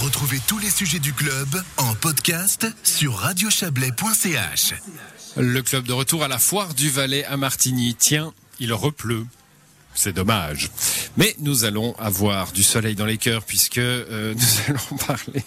Retrouvez tous les sujets du club en podcast sur radiochablais.ch. Le club de retour à la foire du Valais à Martigny. Tiens, il repleut. C'est dommage. Mais nous allons avoir du soleil dans les cœurs puisque euh, nous allons parler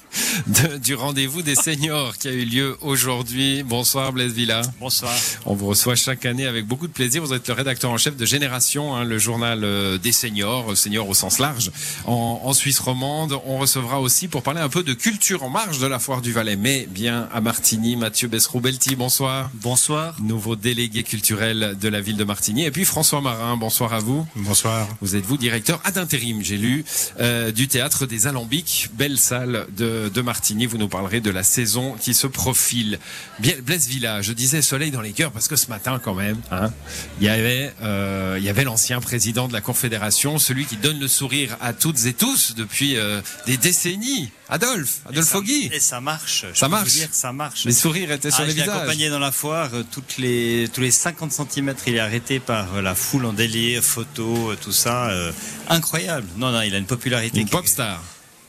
de, du rendez-vous des seniors qui a eu lieu aujourd'hui. Bonsoir Blaise Villa. Bonsoir. On vous reçoit chaque année avec beaucoup de plaisir. Vous êtes le rédacteur en chef de Génération, hein, le journal euh, des seniors, seniors au sens large, en, en, Suisse romande. On recevra aussi pour parler un peu de culture en marge de la foire du Valais, mais bien à Martigny. Mathieu Besroubelti, bonsoir. Bonsoir. Nouveau délégué culturel de la ville de Martigny. Et puis François Marin, bonsoir à vous. Bonsoir. Vous êtes vous directeur ad intérim, j'ai lu, euh, du théâtre des Alambics, belle salle de, de Martigny. Vous nous parlerez de la saison qui se profile. Blaise Villa, je disais soleil dans les cœurs parce que ce matin quand même, hein, il y avait, euh, il y avait l'ancien président de la Confédération, celui qui donne le sourire à toutes et tous depuis euh, des décennies. Adolphe, Adolphe Foggy. Et ça marche. Ça marche. Dire, ça marche. Les sourires étaient sur ah, les visages. accompagné dans la foire. euh, Toutes les, tous les 50 cm, il est arrêté par euh, la foule en délire, photo, euh, tout ça. euh, incroyable. Non, non, il a une popularité. Une pop star.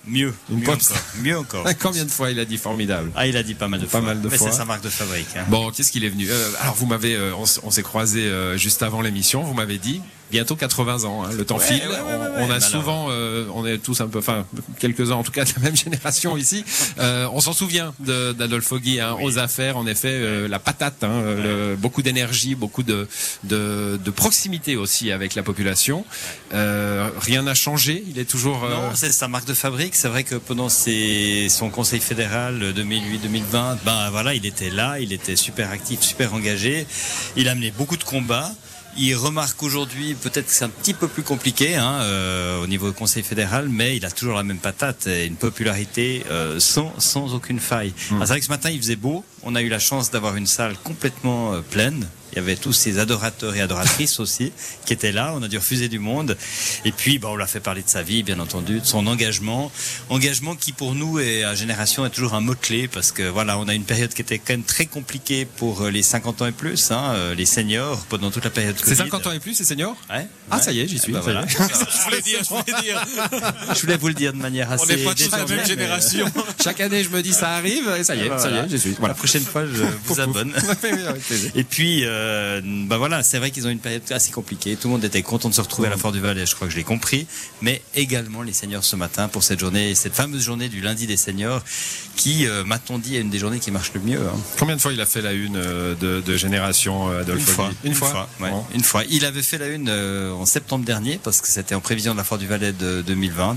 Mieux. Une mieux pop encore. star. Mieux encore. Combien de fois il a dit formidable Ah, il a dit pas mal de Pas fois. mal de Mais fois. c'est sa marque de fabrique. hein. Bon, qu'est-ce qu'il est venu? Euh, Alors, vous m'avez, euh, on, s'est croisé euh, juste avant l'émission. Vous m'avez dit bientôt 80 ans. hein, le temps Ouais, file. ouais, ouais, on, a souvent, euh, on est tous un peu, enfin quelques uns en tout cas de la même génération ici. Euh, on s'en souvient d'Adolphe Foggy hein, aux affaires. En effet, euh, la patate, hein, le- beaucoup d'énergie, beaucoup de, de de proximité aussi avec la population. Euh, rien n'a changé. Il est toujours. euh, Non, c'est sa marque de fabrique. C'est vrai que pendant ses- son conseil fédéral 2008-2020, ben voilà, il était là, il était super actif, super engagé. Il a mené beaucoup de combats. Il remarque aujourd'hui, peut-être que c'est un petit peu plus compliqué hein, euh, au niveau du Conseil fédéral, mais il a toujours la même patate et une popularité euh, sans, sans aucune faille. Ah, c'est vrai que ce matin, il faisait beau. On a eu la chance d'avoir une salle complètement euh, pleine. Il y avait tous ces adorateurs et adoratrices aussi qui étaient là. On a dû refuser du monde. Et puis, bah, on l'a fait parler de sa vie, bien entendu, de son engagement. Engagement qui, pour nous et à Génération, est toujours un mot-clé parce que voilà, on a une période qui était quand même très compliquée pour euh, les 50 ans et plus, hein, euh, les seniors, pendant toute la période C'est Covid. 50 ans et plus, c'est senior Ouais. Ah, ça y est, j'y suis. Bah, y voilà. est. Je voulais dire, je voulais dire. Je voulais vous le dire de manière assez. On n'est pas tous la même génération. Chaque année, je me dis ça arrive, et ça y est, Ah, ça y est, j'y suis. Voilà. Prochaine fois, je vous abonne. Et puis, euh, bah voilà, c'est vrai qu'ils ont une période assez compliquée. Tout le monde était content de se retrouver à la Foire du Valais, je crois que je l'ai compris. Mais également les seniors ce matin pour cette journée, cette fameuse journée du lundi des seniors, qui, euh, m'a-t-on dit, est une des journées qui marche le mieux. hein. Combien de fois il a fait la une euh, de, de Génération euh, Adolphe Une fois, Une fois, ouais, Bon. une fois. Il avait fait la une en septembre dernier parce que c'était en prévision de la Foire du Valais de 2020.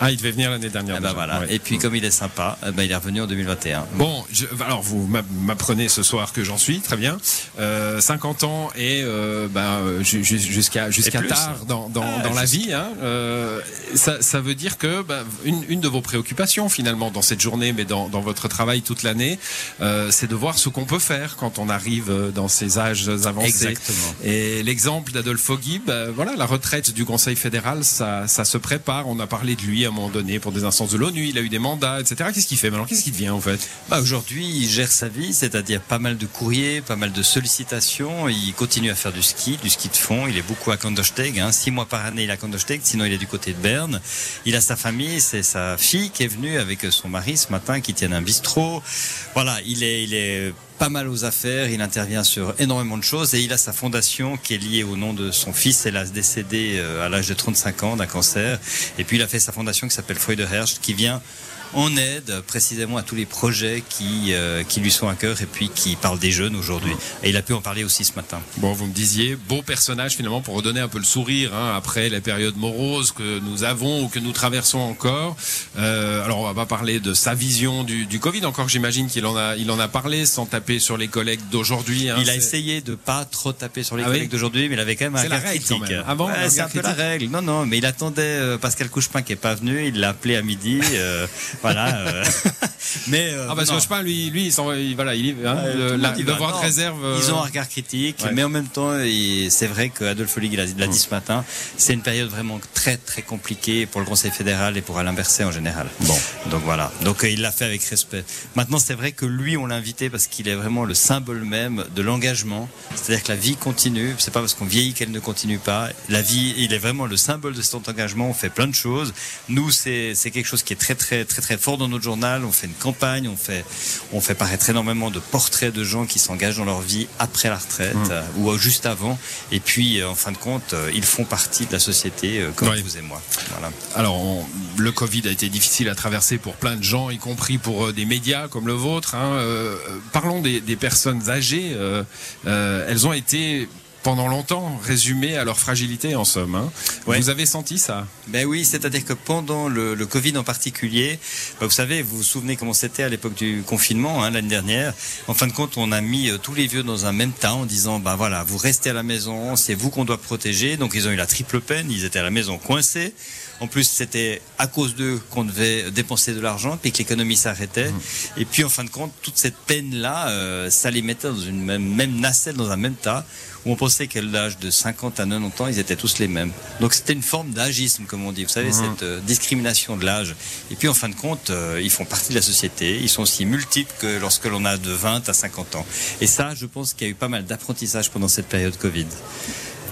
Ah, il devait venir l'année dernière. Et ben déjà. voilà. Ouais. Et puis comme il est sympa, eh ben, il est revenu en 2021. Bon, je, alors vous m'a- m'apprenez ce soir que j'en suis, très bien. Euh, 50 ans et euh, euh, ju- jusqu'à jusqu'à tard dans, dans, Ah, dans la vie. Hein, euh, ça, ça veut dire que ben, une, une de vos préoccupations finalement dans cette journée, mais dans, dans votre travail toute l'année, euh, c'est de voir ce qu'on peut faire quand on arrive euh, dans ces âges avancés. Exactement. Et l'exemple d'Adolphe Foggy, ben, voilà, la retraite du Conseil fédéral, ça, ça se prépare. On a parlé de lui à un moment donné pour des instances de l'ONU. Il a eu des mandats, etc. Qu'est-ce qu'il fait maintenant Qu'est-ce qu'il devient en fait? Bah aujourd'hui, il gère sa vie, c'est-à-dire pas mal de courriers, pas mal de sollicitations. Il continue à faire du ski, du ski de fond. Il est beaucoup à Kandersteg. Hein. Six mois par année, il est à Kandersteg. Sinon, il est du côté de Berne. Il a sa famille, c'est sa fille qui est venue avec son mari ce matin, qui tiennent un bistrot. Voilà, il est, il est pas mal aux affaires. Il intervient sur énormément de choses et il a sa fondation qui est liée au nom de son fils, hélas décédé euh, à l'âge de 35 ans d'un cancer. Et puis il a fait sa fondation qui s'appelle Freude Herst, qui vient en aide précisément à tous les projets qui, euh, qui lui sont à cœur et puis qui parlent des jeunes aujourd'hui. Et il a pu en parler aussi ce matin. Bon, vous me disiez, beau personnage finalement pour redonner un peu le sourire hein, après les périodes moroses que nous avons ou que nous traversons encore. Euh, alors, on va pas parler de sa vision du, du Covid encore. J'imagine qu'il en a, il en a parlé sans taper sur les collègues d'aujourd'hui. hein. il a essayé de pas trop taper sur les Ah oui collègues d'aujourd'hui, mais il avait quand même un la regard règle, critique. même. Ah bon, Ouais, un c'est un peu la règle. Non, non, mais il attendait euh, Pascal Couchepin qui est pas venu. Il l'a appelé à midi. euh, voilà. euh. mais euh, Ah parce non. que je sais pas, lui, lui, il, voilà, il, hein, Ouais, le, tout le la- devoir de réserve. euh, Ils ont un regard critique, Ouais. mais en même temps, c'est vrai qu'Adolphe Ligue l'a l'a dit ce matin, c'est une période vraiment très très compliquée pour le Conseil fédéral et pour Alain Berset en général. Bon, donc voilà. Donc euh, il l'a fait avec respect. Maintenant, c'est vrai que lui, on l'a invité parce qu'il est vraiment le symbole même de l'engagement. C'est-à-dire que la vie continue. C'est pas parce qu'on vieillit qu'elle ne continue pas. La vie, il est vraiment le symbole de cet engagement. On fait plein de choses. Nous, c'est c'est quelque chose qui est très très très très fort dans notre journal. On fait une campagne, on fait, on fait paraître énormément de portraits de gens qui s'engagent dans leur vie après la retraite Mmh. euh, ou euh, juste avant. Et puis, euh, en fin de compte, ils font partie de la société comme vous et moi. Voilà. Alors, on- le Covid a été difficile à traverser pour plein de gens, y compris pour des médias comme le vôtre. hein. Euh, parlons des, des personnes âgées. euh, elles ont été pendant longtemps résumées à leur fragilité, en somme. hein. Ouais. Vous avez senti ça? Ben oui, c'est-à-dire que pendant le, le Covid en particulier, ben vous savez, vous vous souvenez comment c'était à l'époque du confinement hein, l'année dernière. En fin de compte, on a mis euh, tous les vieux dans un même tas en disant, ben voilà, vous restez à la maison, c'est vous qu'on doit protéger. Donc ils ont eu la triple peine, ils étaient à la maison coincés. En plus, c'était à cause d'eux qu'on devait dépenser de l'argent, puis que l'économie s'arrêtait. Et puis, en fin de compte, toute cette peine-là, euh, ça les mettait dans une même, même nacelle, dans un même tas, où on pensait qu'à l'âge de 50 à 90 ans, ils étaient tous les mêmes. Donc, c'était une forme d'agisme, comme on dit. Vous savez, cette euh, discrimination de l'âge. Et puis, en fin de compte, euh, ils font partie de la société. Ils sont aussi multiples que lorsque l'on a de 20 à 50 ans. Et ça, je pense qu'il y a eu pas mal d'apprentissage pendant cette période Covid.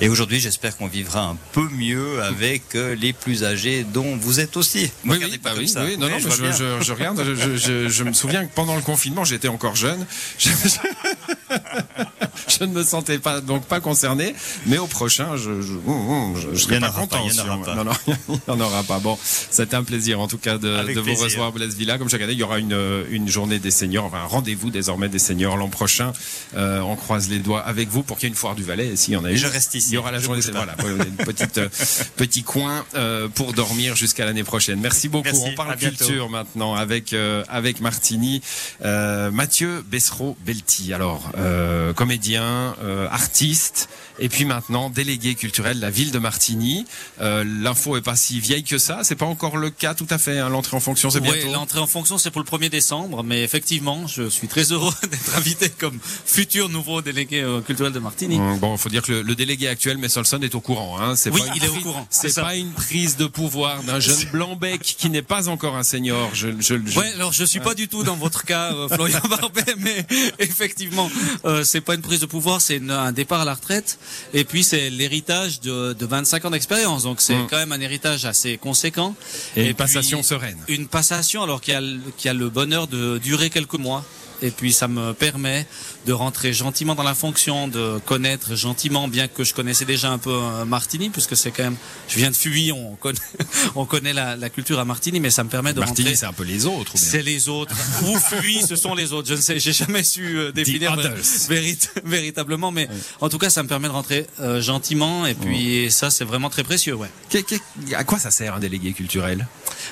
Et aujourd'hui, j'espère qu'on vivra un peu mieux avec euh, les plus âgés, dont vous êtes aussi. Oui, pas bah oui, ça. oui, non, non, je mais je, je- je regarde, je, je- je me souviens que pendant le confinement, j'étais encore jeune. Je, je- je ne me sentais pas donc pas concerné, mais au prochain, je, je, je, je Il serai pas content. il y en n'y en aura pas. Bon, c'était un plaisir en tout cas de, de vous recevoir Blaise Villa. Comme chaque année, il y aura une, une journée des seniors, enfin un rendez-vous désormais des seniors l'an prochain. Euh, on croise les doigts avec vous pour qu'il y ait une foire du Valais. Et s'il y en a une, je reste ici. il y aura la Je journée. des-. Voilà, une petite euh, petit coin euh, pour dormir jusqu'à l'année prochaine. Merci beaucoup. Merci, on parle à bientôt. culture maintenant avec euh, avec Martini, Euh, Mathieu Bessereau Belti. Alors euh, comédien, euh, artiste et puis maintenant délégué culturel de la ville de Martigny. Euh, L'info est pas si vieille que ça. C'est pas encore le cas tout à fait. hein. L'entrée en fonction c'est Oui, bientôt. l'entrée en fonction, c'est pour le 1er décembre, mais effectivement, je suis très heureux d'être invité comme futur nouveau délégué euh, culturel de Martini. Hum, Bon, il faut dire que le, le délégué actuel, Messolson, est au courant. Hein. C'est Oui, pas il est au courant, C'est pas une prise de pouvoir d'un jeune blanc-bec qui n'est pas encore un senior. Je, je, je- Ouais, alors je suis pas du tout dans votre cas, Florian Barbet, mais effectivement, euh, c'est pas une prise de pouvoir, c'est un départ à la retraite, et puis c'est l'héritage de, de 25 ans d'expérience, donc c'est Mm. quand même un héritage assez conséquent. Et une puis, passation sereine. Une passation, alors qui a, le- qui a le bonheur de durer quelques mois. Et puis ça me permet de rentrer gentiment dans la fonction, de connaître gentiment, bien que je connaissais déjà un peu euh, Martini, puisque c'est quand même, je viens de Fuy, on connaît, on connaît la, la culture à Martini, mais ça me permet de Martini, rentrer. c'est un peu les autres. C'est les autres. Ou Fuy, ce sont les autres. Je ne sais, j'ai jamais su euh, définir others. vérit- véritablement, mais en tout cas, ça me permet de rentrer euh, gentiment, et puis ça, c'est vraiment très précieux, ouais. À quoi ça sert un délégué culturel?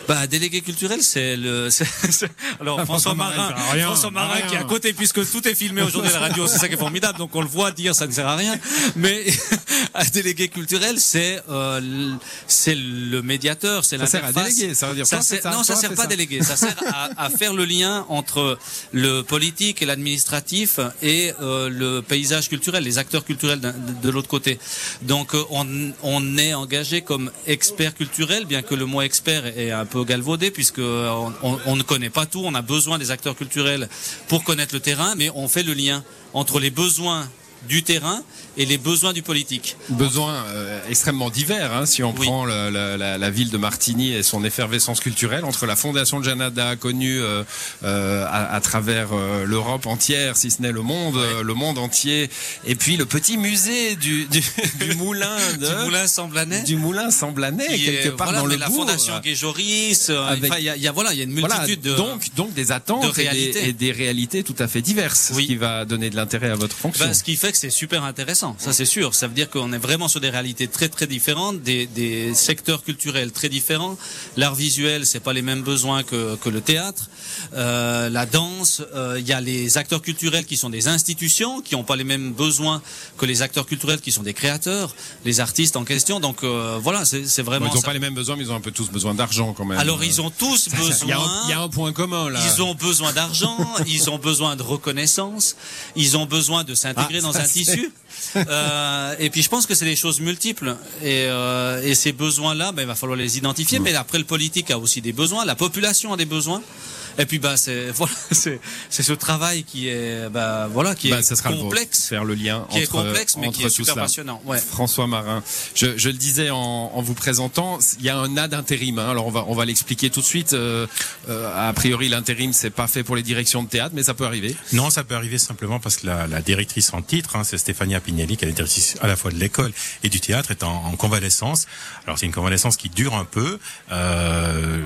Bah, délégué culturel, c'est le. c'est- c'est- Alors Ah, François François Marin, Marin, ça sert à rien, François Marin rien. qui est à côté, puisque tout est filmé aujourd'hui à la radio, c'est ça qui est formidable. Donc on le voit dire, ça ne sert à rien. Mais un délégué culturel, c'est euh, l- c'est le médiateur, c'est Ça sert à l'interface. déléguer, ça veut dire Ça sert- ça, non, ça toi, sert c'est pas ça. à déléguer. Ça sert à, à faire le lien entre le politique et l'administratif et euh, le paysage culturel, les acteurs culturels d'un- de, de l'autre côté. Donc euh, on, on est engagé comme expert culturel, bien que le mot expert un peu galvaudé puisque euh, on ne connaît pas tout. On a besoin des acteurs culturels pour connaître le terrain, mais on fait le lien entre les besoins du terrain et les besoins du politique. Besoins euh, extrêmement divers, hein, si on Oui. prend la, la- la- la ville de Martigny et son effervescence culturelle, entre la fondation de Janada, connue euh, euh, à, à travers euh, l'Europe entière, si ce n'est le monde, euh, le monde entier, et puis le petit musée du, du, du moulin de... Du moulin Samblanais. du moulin Samblanais, qui quelque est- part voilà, dans le la bourg. fondation Gay Joris, euh, Avec- il y a, y a- voilà, il y a une Voilà, multitude de donc, donc des attentes de et des- réalités. Et, des, réalités tout à fait diverses, Oui. ce qui va donner de l'intérêt à votre fonction. Ben, ce qui fait que c'est super intéressant, ça c'est sûr. Ça veut dire qu'on est vraiment sur des réalités très très différentes, des, des secteurs culturels très différents. L'art visuel, c'est pas les mêmes besoins que, que le théâtre. Euh, la danse, euh, il y a les acteurs culturels qui sont des institutions, qui n'ont pas les mêmes besoins que les acteurs culturels qui sont des créateurs, les artistes en question. Donc euh, voilà, c'est c'est Bon, vraiment. ils n'ont pas les mêmes besoins, mais ils ont un peu tous besoin d'argent quand même. Alors ils ont tous y, besoin. un, il y a un point commun là. Ils ont besoin d'argent, ils ont besoin de reconnaissance, ils ont besoin de s'intégrer Ah, dans ça, un c'est- tissu. Euh, et puis je pense que c'est des choses multiples et, euh, et ces besoins-là, ben, il va falloir les identifier. Mais après, le politique a aussi des besoins, la population a des besoins. Et puis bah c'est voilà c'est c'est ce travail qui est bah voilà qui Bah, est ça sera complexe faire le lien qui est complexe mais entre qui est super cela. passionnant. Ouais. François Marin, je, je le disais en, en vous présentant, il y a un A d'intérim. hein. Alors on va on va l'expliquer tout de suite. Euh, euh, a priori, l'intérim c'est pas fait pour les directions de théâtre, mais ça peut arriver. Non, ça peut arriver simplement parce que la, la directrice en titre, hein, c'est Stéphania Pignelli, qui est la directrice à la fois de l'école et du théâtre, est en, en convalescence. Alors c'est une convalescence qui dure un peu, euh,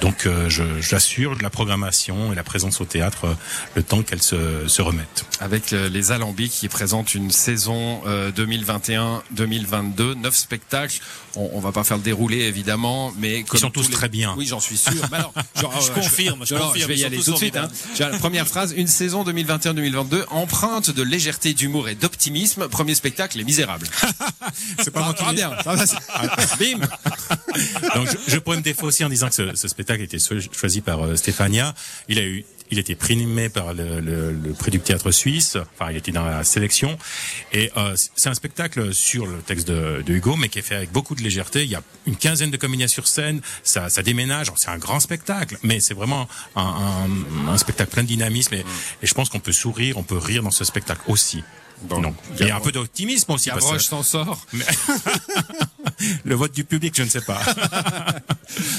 donc euh, je- j'assure la programmation et la présence au théâtre euh, le temps qu'elle se, se remette. Avec euh, les Alambics qui présentent une saison euh, 2021-2022, neuf spectacles. On, on va pas faire le déroulé évidemment, mais comme sont tous les- très bien. Oui, j'en suis sûr. Mais alors, genre, Je euh, confirme, je confirme, Je vais ils y aller tout de suite. Hein. La première phrase, une saison 2021-2022 empreinte de légèreté, d'humour et d'optimisme. Premier spectacle, Les Misérables. C'est pas moi qui Ah, bien. Bim. Donc je, je pourrais me défausser en disant que ce, ce spectacle a été so- choisi par euh, Il a eu il été primé par le, le, le prix du théâtre suisse. Enfin, il était dans la sélection. Et euh, c'est un spectacle sur le texte de, de Hugo, mais qui est fait avec beaucoup de légèreté. Il y a une quinzaine de comédiens sur scène. Ça, ça déménage. C'est un grand spectacle, mais c'est vraiment un, un, un spectacle plein de dynamisme. Et, et je pense qu'on peut sourire, on peut rire dans ce spectacle aussi. Bon. Donc, il y a un peu d'optimisme aussi. Gavroche s'en sort. le vote du public, je ne sais pas.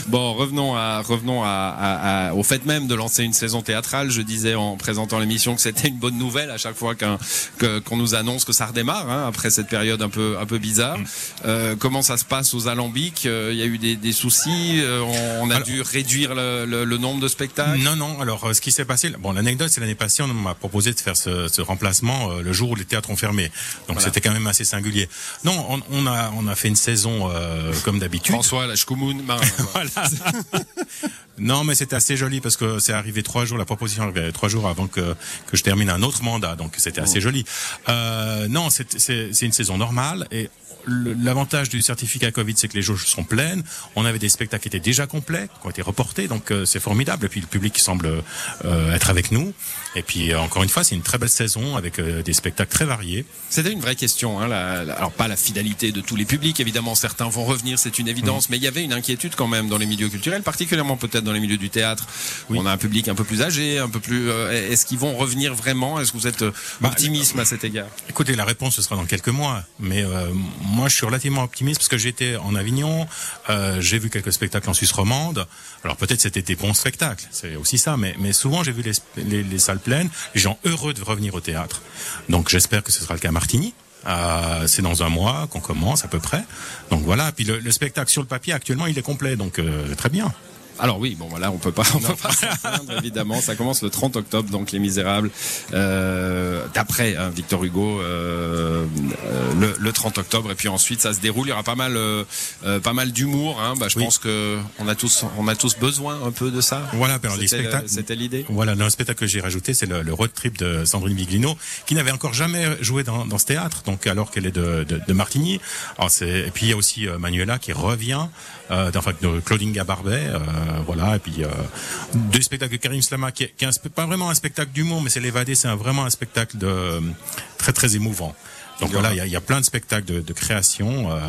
Bon, revenons à revenons à, à- à- au fait même de lancer une saison théâtrale. Je disais en présentant l'émission que c'était une bonne nouvelle à chaque fois qu'un qu'on nous annonce que ça redémarre hein, après cette période un peu un peu bizarre. Euh, comment ça se passe aux Alambics? Euh, Il y a eu des, des soucis. euh, on, on a Alors- dû réduire le, le- le nombre de spectacles? Non, non. Alors, euh, ce qui s'est passé, bon, l'anecdote, c'est l'année passée, on m'a proposé de faire ce, ce remplacement euh, le jour où les théâtres ont fermé. Donc, c'était quand même assez singulier. Non, on, on a, on a fait une saison euh, comme d'habitude. François, la Schkoumoun, Marin, quoi. Voilà. non, mais c'était assez joli parce que c'est arrivé trois jours, la proposition est arrivée trois jours avant que, que je termine un autre mandat, donc c'était assez joli. Euh, non, c'est une saison normale et l'avantage du certificat Covid, c'est que les jauges sont pleines. On avait des spectacles qui étaient déjà complets, qui ont été reportés, donc euh, c'est formidable. Et puis le public semble euh, être avec nous. Et puis euh, encore une fois, c'est une très belle saison avec euh, des spectacles très variés. C'était une vraie question. Hein, la- la- alors pas la fidélité de tous les publics, évidemment, certains vont revenir, c'est une évidence, mais il y avait une inquiétude quand même dans les milieux culturels, particulièrement peut-être dans les milieux du théâtre. où On a un public un peu plus âgé, un peu plus. euh, Est-ce qu'ils vont revenir vraiment? Est-ce que vous êtes euh, Bah, optimiste à cet égard? Écoutez, la réponse ce sera dans quelques mois, mais euh, moi je suis relativement optimiste parce que j'étais en Avignon, euh, j'ai vu quelques spectacles en Suisse romande. Alors peut-être c'était des bons spectacles, c'est aussi ça, mais, mais souvent j'ai vu les, les, les salles pleines, les gens heureux de revenir au théâtre. Donc j'espère que ce sera le cas à Martigny. Euh, c'est dans un mois qu'on commence à peu près. Donc voilà. Puis le, le spectacle sur le papier actuellement il est complet, donc euh, très bien. Alors oui, bon voilà, on peut pas, on peut pas plaindre, évidemment. Ça commence le 30 octobre, donc Les Misérables, euh, d'après hein, Victor Hugo, euh, euh, le, le 30 octobre, et puis ensuite ça se déroule. Il y aura pas mal, euh, euh, pas mal d'humour. Hein. Bah, je Oui. pense que on a tous, on a tous besoin un peu de ça. Voilà, C'était l'idée. Voilà, le spectacle que j'ai rajouté, c'est le, le road trip de Sandrine Biglino, qui n'avait encore jamais joué dans, dans ce théâtre, donc alors qu'elle est de, de, de Martigny. Alors c'est, et puis il y a aussi euh, Manuela qui revient, euh, enfin de Claudine Gabarbet, euh, voilà, et puis euh, deux spectacles de Karim Slama, qui est, qui est un pas vraiment un spectacle d'humour, mais c'est l'évadé, c'est vraiment un spectacle de euh, très très émouvant. Donc voilà, il y a, il y a plein de spectacles de, de création. euh,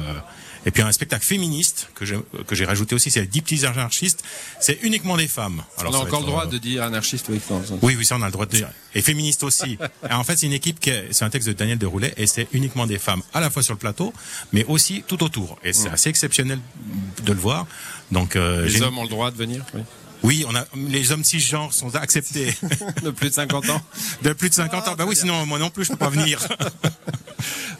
et puis un spectacle féministe que j'ai que rajouté aussi, c'est les dix petits anarchistes. C'est uniquement des femmes. Alors, on a encore le droit euh, de dire anarchiste, oui. non, non. oui, oui, ça on a le droit de dire. Et féministe aussi. Et en fait, c'est une équipe qui est, c'est un texte de Daniel Deroulet et c'est uniquement des femmes, à la fois sur le plateau, mais aussi tout autour. Et c'est assez exceptionnel de le voir. Donc, euh, Les hommes ont le droit de venir, oui. Oui, on a, les hommes cisgenres sont acceptés de plus de 50 ans. de plus de 50 ans. Bah oui, sinon, moi non plus, je peux pas venir.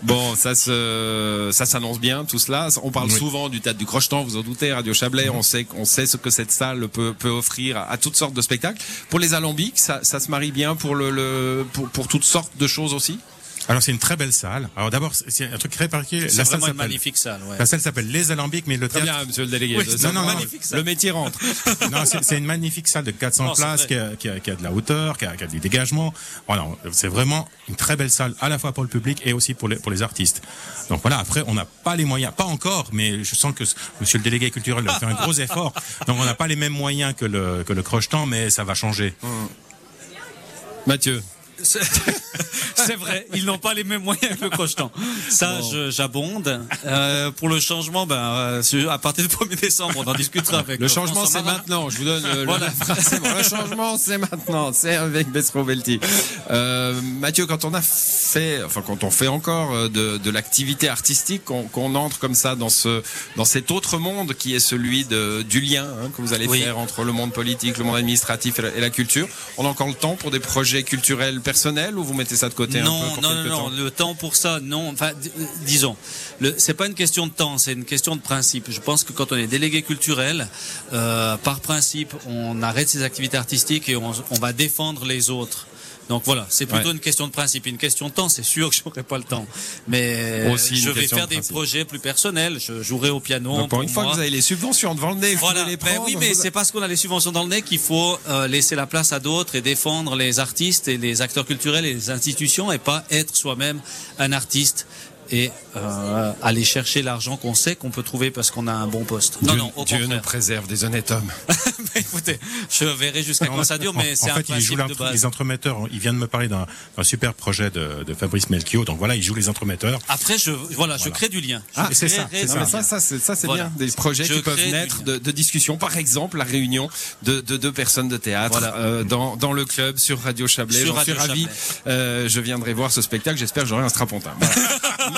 Bon, ça se, ça s'annonce bien tout cela. On parle Oui. souvent du théâtre du Crochetan, vous en doutez, Radio Chablais. On sait, on sait ce que cette salle peut, peut offrir à, à toutes sortes de spectacles. Pour les alambics, ça, ça se marie bien pour le, le pour, pour toutes sortes de choses aussi? Alors, c'est une très belle salle. Alors d'abord, c'est- un truc très particulier. C'est La salle une magnifique salle. Ouais. la salle s'appelle Les Alambics, mais le Très théâtre, bien, monsieur le délégué. Oui, non, non, Le métier rentre. Non, c'est une magnifique salle de 400 Non, c'est places qui a, qui, a, qui a de la hauteur, qui a, qui a du dégagement. Voilà, c'est vraiment une très belle salle à la fois pour le public et aussi pour les, pour les artistes. Donc voilà, après, on n'a pas les moyens, pas encore, mais je sens que monsieur le délégué culturel a fait un gros effort. Donc on n'a pas les mêmes moyens que le, que le crochetant, mais ça va changer. Mathieu. c'est vrai, ils n'ont pas les mêmes moyens que le crochetant. Ça, j'abonde. Euh, pour le changement, ben, euh, à partir du 1er décembre, on en discutera avec Le euh, changement, c'est maintenant. Je vous donne euh, le, Voilà. c'est bon. Le changement, c'est maintenant. C'est avec Bessro Belti. Euh, Mathieu, quand on a fait, enfin, quand on fait encore de, de l'activité artistique, qu'on entre comme ça dans ce, dans cet autre monde qui est celui de, du lien hein, que vous allez Oui. faire entre le monde politique, le monde administratif et la, et la culture. On a encore le temps pour des projets culturels personnels ou vous mettez ça de côté un non, peu pour non, non, temps non, le temps pour ça, non. Enfin, euh, disons, c'est pas une question de temps, c'est une question de principe. Je pense que quand on est délégué culturel, euh, par principe, on arrête ses activités artistiques et on, on va défendre les autres. Donc voilà, c'est plutôt Ouais. une question de principe. Une question de temps, c'est sûr que je n'aurai pas le temps. Mais Aussi je vais faire de des projets plus personnels. Je jouerai au piano. Donc, pour une fois que vous avez les subventions devant le nez, Voilà, les ben oui, mais vous- c'est parce qu'on a les subventions dans le nez qu'il faut euh, laisser la place à d'autres et défendre les artistes et les acteurs culturels et les institutions et pas être soi-même un artiste et euh, aller chercher l'argent qu'on sait qu'on peut trouver parce qu'on a un bon poste. Non, Dieu, non, au Dieu nous préserve des honnêtes hommes. Mais écoutez, je verrai jusqu'à quand ça dure, mais En- c'est en un fait, il joue de base. les entremetteurs. Il vient de me parler d'un super projet de, de Fabrice Melchior. Donc voilà, il joue les entremetteurs. Après, je voilà, je crée du lien. Ah, c'est ça, c'est ça. ça, ça, c'est, Voilà. bien. Des projets Je qui peuvent naître de, de discussions. Par exemple, la réunion de, de deux personnes de théâtre Voilà. euh, dans, dans le club sur Radio Chablais. Sur J'en suis Radio ravi. Euh, je viendrai voir ce spectacle. J'espère que j'aurai un strapontin.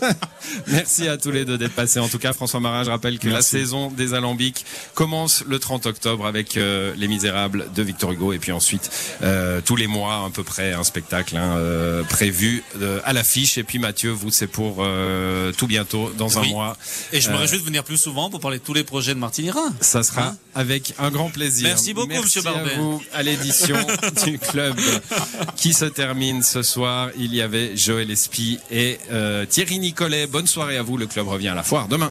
Merci. À tous les deux d'être passés. En tout cas, François Marin, je rappelle que la saison des Alambics commence le 30 octobre avec euh, Les Misérables de Victor Hugo. Et puis ensuite, euh, tous les mois, à peu près, un spectacle hein, euh, prévu à l'affiche. Et puis Mathieu, vous, c'est pour tout bientôt, dans un Oui. mois. Et je me réjouis de venir plus souvent pour parler de tous les projets de Martine Hira. Ça sera Hein avec un grand plaisir. Merci beaucoup, Merci Monsieur Barbet. à vous à l'édition du club qui se termine ce soir. Il y avait Joël Espy et Thierry Nicolet. Bonne soirée à vous. Le club revient à la foire demain.